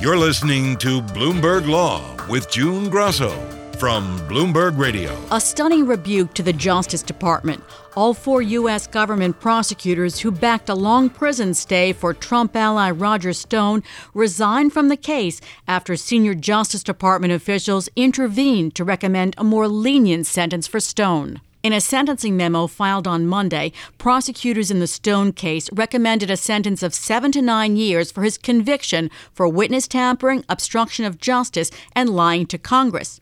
You're listening to Bloomberg Law with June Grasso from Bloomberg Radio. A stunning rebuke to the Justice Department. All four U.S. government prosecutors who backed a long prison stay for Trump ally Roger Stone resigned from the case after senior Justice Department officials intervened to recommend a more lenient sentence for Stone. In a sentencing memo filed on Monday, prosecutors in the Stone case recommended a sentence of seven to nine years for his conviction for witness tampering, obstruction of justice, and lying to Congress.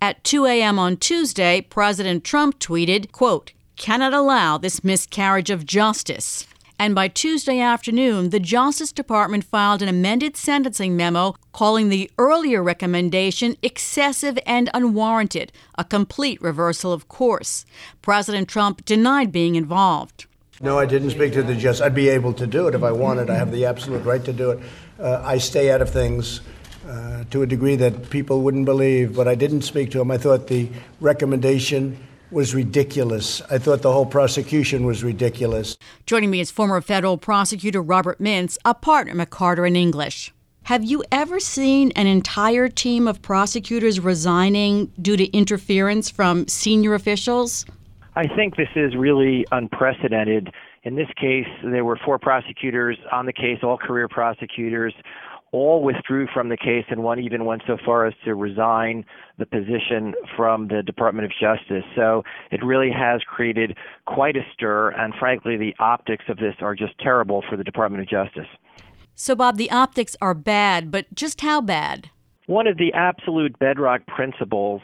At 2 a.m. on Tuesday, President Trump tweeted, quote, cannot allow this miscarriage of justice. And by Tuesday afternoon, the Justice Department filed an amended sentencing memo calling the earlier recommendation excessive and unwarranted, a complete reversal of course. President Trump denied being involved. No, I didn't speak to the judge. I'd be able to do it if I wanted. I have the absolute right to do it. Uh, I stay out of things uh, to a degree that people wouldn't believe, but I didn't speak to him. I thought the recommendation was ridiculous. I thought the whole prosecution was ridiculous. Joining me is former federal prosecutor Robert Mintz, a partner at McCarter and English. Have you ever seen an entire team of prosecutors resigning due to interference from senior officials? I think this is really unprecedented. In this case, there were four prosecutors on the case, all career prosecutors all withdrew from the case, and one even went so far as to resign the position from the Department of Justice. So it really has created quite a stir, and frankly, the optics of this are just terrible for the Department of Justice. So, Bob, the optics are bad, but just how bad? One of the absolute bedrock principles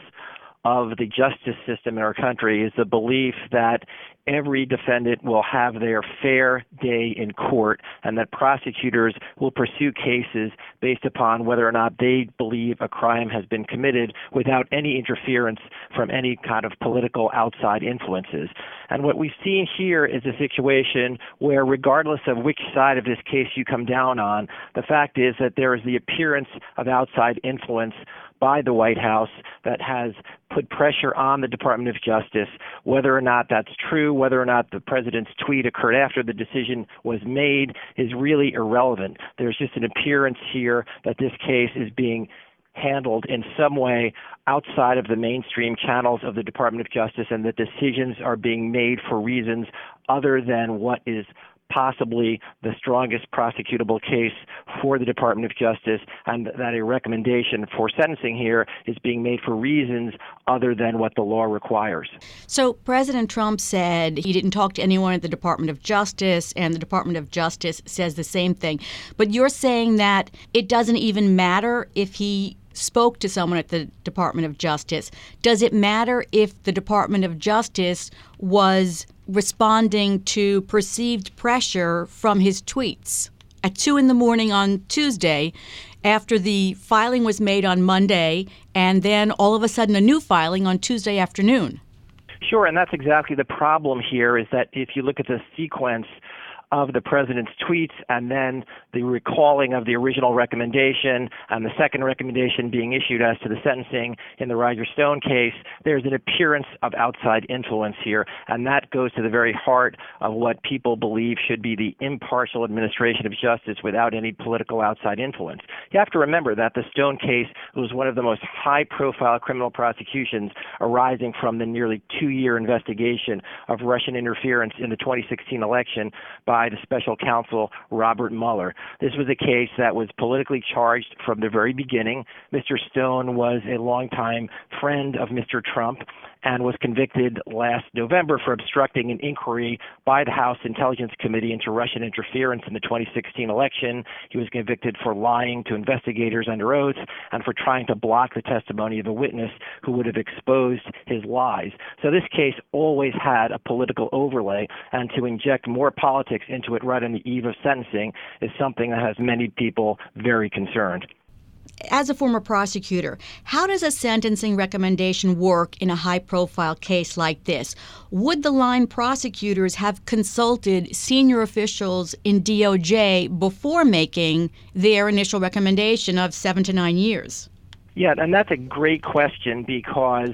of the justice system in our country is the belief that every defendant will have their fair day in court and that prosecutors will pursue cases based upon whether or not they believe a crime has been committed without any interference from any kind of political outside influences. And what we've seen here is a situation where, regardless of which side of this case you come down on, the fact is that there is the appearance of outside influence by the White House that has put pressure on the Department of Justice. Whether or not that's true, whether or not the president's tweet occurred after the decision was made, is really irrelevant. There's just an appearance here that this case is being handled in some way outside of the mainstream channels of the Department of Justice and that decisions are being made for reasons other than what is possibly the strongest prosecutable case for the Department of Justice, and that a recommendation for sentencing here is being made for reasons other than what the law requires. So, President Trump said he didn't talk to anyone at the Department of Justice, and the Department of Justice says the same thing. But you're saying that it doesn't even matter if he spoke to someone at the Department of Justice. Does it matter if the Department of Justice was responding to perceived pressure from his tweets? At 2 in the morning on Tuesday, after the filing was made on Monday, and then all of a sudden a new filing on Tuesday afternoon. Sure, and that's exactly the problem here is that if you look at the sequence, of the president's tweets and then the recalling of the original recommendation and the second recommendation being issued as to the sentencing in the Roger Stone case, there's an appearance of outside influence here, and that goes to the very heart of what people believe should be the impartial administration of justice without any political outside influence. You have to remember that the Stone case was one of the most high profile criminal prosecutions arising from the nearly two year investigation of Russian interference in the 2016 election by by the special counsel Robert Mueller. This was a case that was politically charged from the very beginning. Mr. Stone was a longtime friend of Mr. Trump and was convicted last November for obstructing an inquiry by the House Intelligence Committee into Russian interference in the 2016 election. He was convicted for lying to investigators under oath and for trying to block the testimony of a witness who would have exposed his lies. So this case always had a political overlay, and to inject more politics into it right on the eve of sentencing is something that has many people very concerned as a former prosecutor, how does a sentencing recommendation work in a high profile case like this? Would the line prosecutors have consulted senior officials in DOJ before making their initial recommendation of seven to nine years? Yeah, and that's a great question because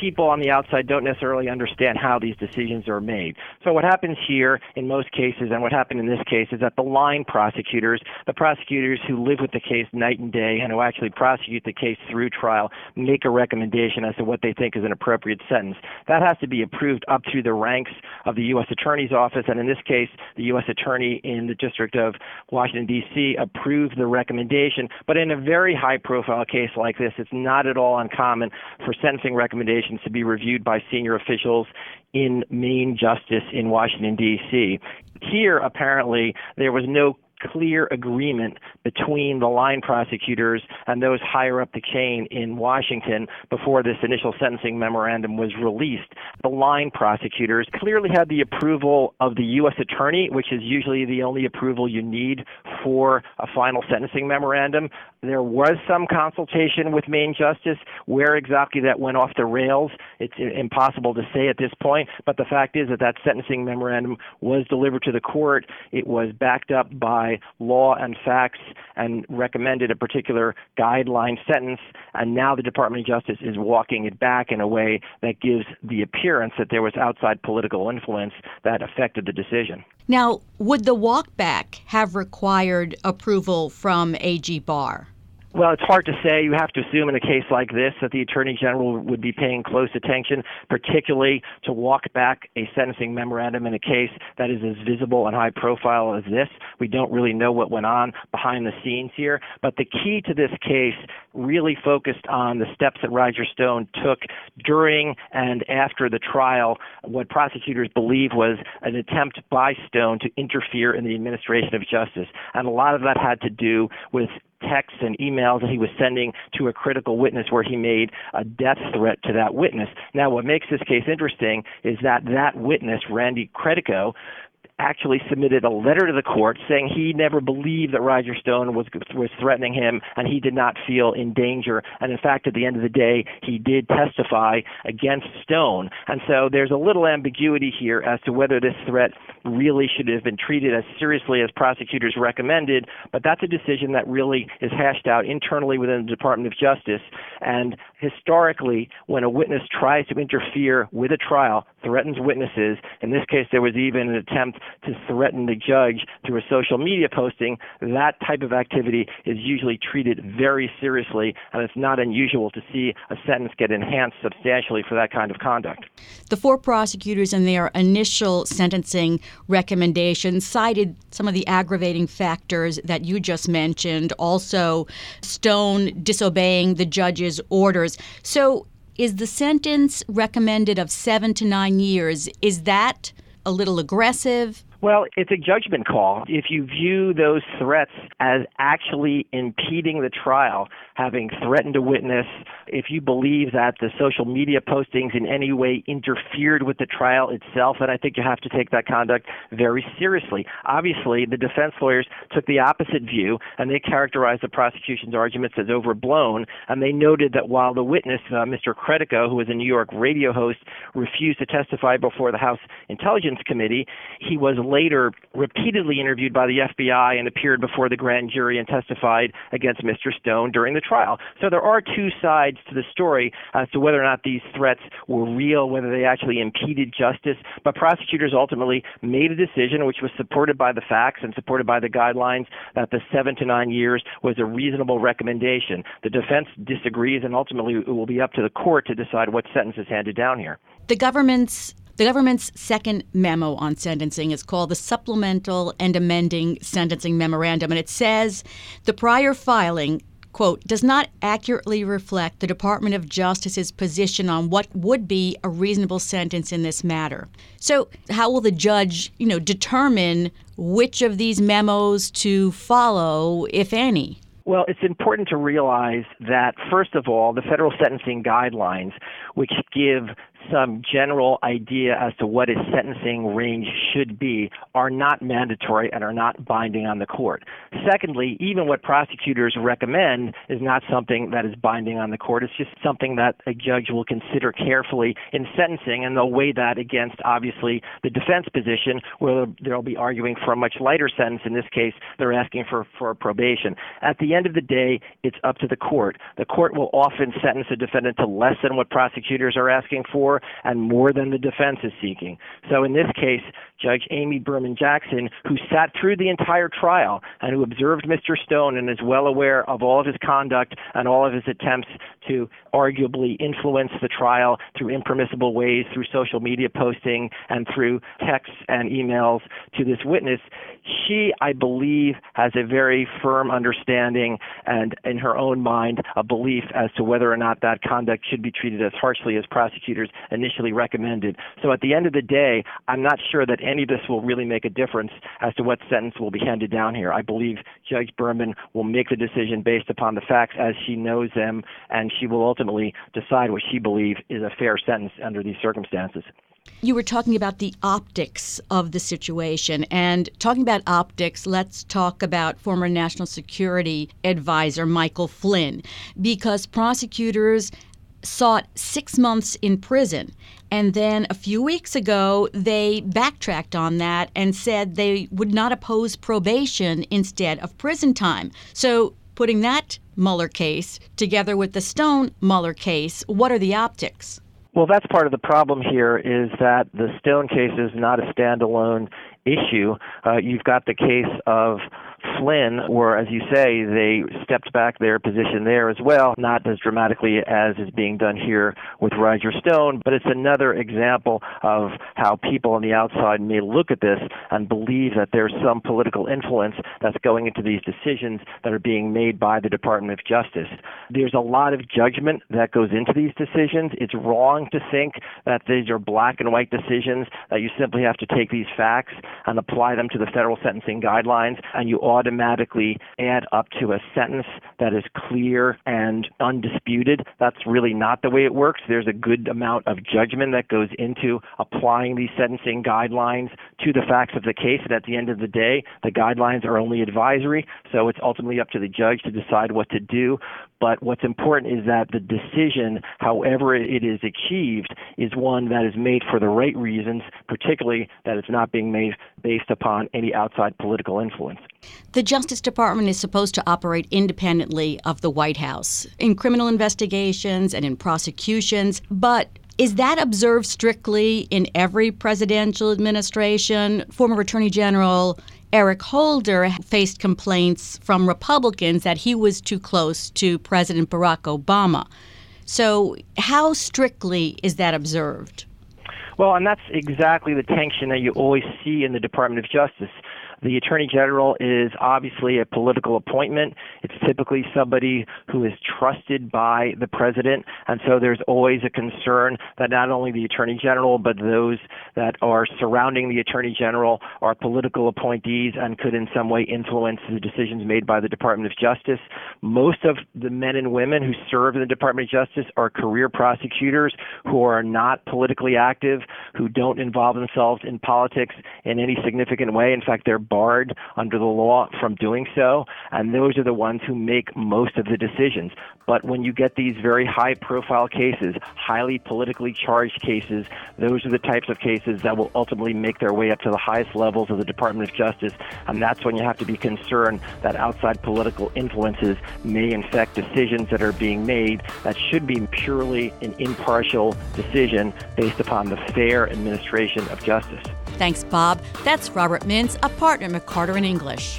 people on the outside don't necessarily understand how these decisions are made. So what happens here in most cases, and what happened in this case, is that the line prosecutors, the prosecutors who live with the case night and day and who actually prosecute the case through trial, make a recommendation as to what they think is an appropriate sentence. That has to be approved up through the ranks of the U.S. Attorney's Office, and in this case, the U.S. Attorney in the District of Washington, D.C., approved the recommendation. But in a very high profile case like this, it's not at all uncommon for sentencing recommendations to be reviewed by senior officials in Main Justice in Washington, D.C. Here, apparently, there was no clear agreement between the line prosecutors and those higher up the chain in Washington before this initial sentencing memorandum was released. The line prosecutors clearly had the approval of the U.S. attorney, which is usually the only approval you need for a final sentencing memorandum. There was some consultation with Main Justice. Where exactly that went off the rails, it's impossible to say at this point. But the fact is that that sentencing memorandum was delivered to the court. It was backed up by by law and facts and recommended a particular guideline sentence. And now the Department of Justice is walking it back in a way that gives the appearance that there was outside political influence that affected the decision. Now, would the walkback have required approval from AG Barr? Well, it's hard to say. You have to assume in a case like this that the Attorney General would be paying close attention, particularly to walk back a sentencing memorandum in a case that is as visible and high profile as this. We don't really know what went on behind the scenes here. But the key to this case really focused on the steps that Roger Stone took during and after the trial, what prosecutors believe was an attempt by Stone to interfere in the administration of justice. And a lot of that had to do with texts and emails that he was sending to a critical witness where he made a death threat to that witness. Now, what makes this case interesting is that that witness, Randy Credico, actually submitted a letter to the court saying he never believed that Roger Stone was was threatening him and he did not feel in danger. And in fact, at the end of the day, he did testify against Stone. And so there's a little ambiguity here as to whether this threat really should have been treated as seriously as prosecutors recommended. But that's a decision that really is hashed out internally within the Department of Justice. And historically, when a witness tries to interfere with a trial, threatens witnesses, in this case, there was even an attempt to threaten the judge through a social media posting, that type of activity is usually treated very seriously, and it's not unusual to see a sentence get enhanced substantially for that kind of conduct. The four prosecutors in their initial sentencing recommendations cited some of the aggravating factors that you just mentioned, also Stone disobeying the judge's orders. So, is the sentence recommended of seven to nine years, is that a little aggressive? Well, it's a judgment call. If you view those threats as actually impeding the trial, having threatened a witness, if you believe that the social media postings in any way interfered with the trial itself, then I think you have to take that conduct very seriously. Obviously, the defense lawyers took the opposite view and they characterized the prosecution's arguments as overblown. And they noted that while the witness, uh, Mr. Credico, who was a New York radio host, refused to testify before the House Intelligence Committee, he was later repeatedly interviewed by the FBI and appeared before the grand jury and testified against Mr. Stone during the trial. So there are two sides to the story as to whether or not these threats were real, whether they actually impeded justice. But prosecutors ultimately made a decision, which was supported by the facts and supported by the guidelines, that the seven to nine years was a reasonable recommendation. The defense disagrees, and ultimately it will be up to the court to decide what sentence is handed down here. The government's the government's second memo on sentencing is called the Supplemental and Amending Sentencing Memorandum, and it says the prior filing quote, does not accurately reflect the Department of Justice's position on what would be a reasonable sentence in this matter. So, how will the judge, you know, determine which of these memos to follow, if any? Well, it's important to realize that, first of all, the federal sentencing guidelines, which give some general idea as to what a sentencing range should be are not mandatory and are not binding on the court. Secondly, even what prosecutors recommend is not something that is binding on the court. It's just something that a judge will consider carefully in sentencing, and they'll weigh that against, obviously, the defense position, where they'll be arguing for a much lighter sentence. In this case, they're asking for, for probation. At the end of the day, it's up to the court. The court will often sentence a defendant to less than what prosecutors are asking for and more than the defense is seeking. So in this case, Judge Amy Berman Jackson, who sat through the entire trial and who observed Mr. Stone and is well aware of all of his conduct and all of his attempts to arguably influence the trial through impermissible ways, through social media posting and through texts and emails to this witness, she, I believe, has a very firm understanding and, in her own mind, a belief as to whether or not that conduct should be treated as harshly as prosecutors initially recommended. So at the end of the day, I'm not sure that any of this will really make a difference as to what sentence will be handed down here. I believe Judge Berman will make the decision based upon the facts as she knows them, and she will ultimately decide what she believes is a fair sentence under these circumstances. You were talking about the optics of the situation. And talking about optics, let's talk about former National Security Advisor Michael Flynn, because prosecutors sought six months in prison. And then a few weeks ago, they backtracked on that and said they would not oppose probation instead of prison time. So, putting that Mueller case together with the Stone Mueller case, what are the optics? Well, that's part of the problem here is that the Stone case is not a standalone issue. Uh, you've got the case of Flynn, where, as you say, they stepped back their position there as well, not as dramatically as is being done here with Roger Stone, but it's another example of how people on the outside may look at this and believe that there's some political influence that's going into these decisions that are being made by the Department of Justice. There's a lot of judgment that goes into these decisions. It's wrong to think that these are black and white decisions, that you simply have to take these facts and apply them to the federal sentencing guidelines, and you automatically add up to a sentence that is clear and undisputed. That's really not the way it works. There's a good amount of judgment that goes into applying these sentencing guidelines to the facts of the case. And at the end of the day, the guidelines are only advisory, so it's ultimately up to the judge to decide what to do. But what's important is that the decision, however it is achieved, is one that is made for the right reasons, particularly that it's not being made based upon any outside political influence. The Justice Department is supposed to operate independently of the White House in criminal investigations and in prosecutions, but is that observed strictly in every presidential administration? Former Attorney General Eric Holder faced complaints from Republicans that he was too close to President Barack Obama. So, how strictly is that observed? Well, and that's exactly the tension that you always see in the Department of Justice. The Attorney General is obviously a political appointment. It's typically somebody who is trusted by the President, and so there's always a concern that not only the Attorney General, but those that are surrounding the Attorney General are political appointees and could in some way influence the decisions made by the Department of Justice. Most of the men and women who serve in the Department of Justice are career prosecutors who are not politically active, who don't involve themselves in politics in any significant way. In fact, they're barred under the law from doing so, and those are the ones who make most of the decisions. But when you get these very high profile cases, highly politically charged cases, those are the types of cases that will ultimately make their way up to the highest levels of the Department of Justice, and that's when you have to be concerned that outside political influences may infect decisions that are being made that should be purely an impartial decision based upon the fair administration of justice. Thanks, Bob. That's Robert Mintz, a partner at McCarter and English.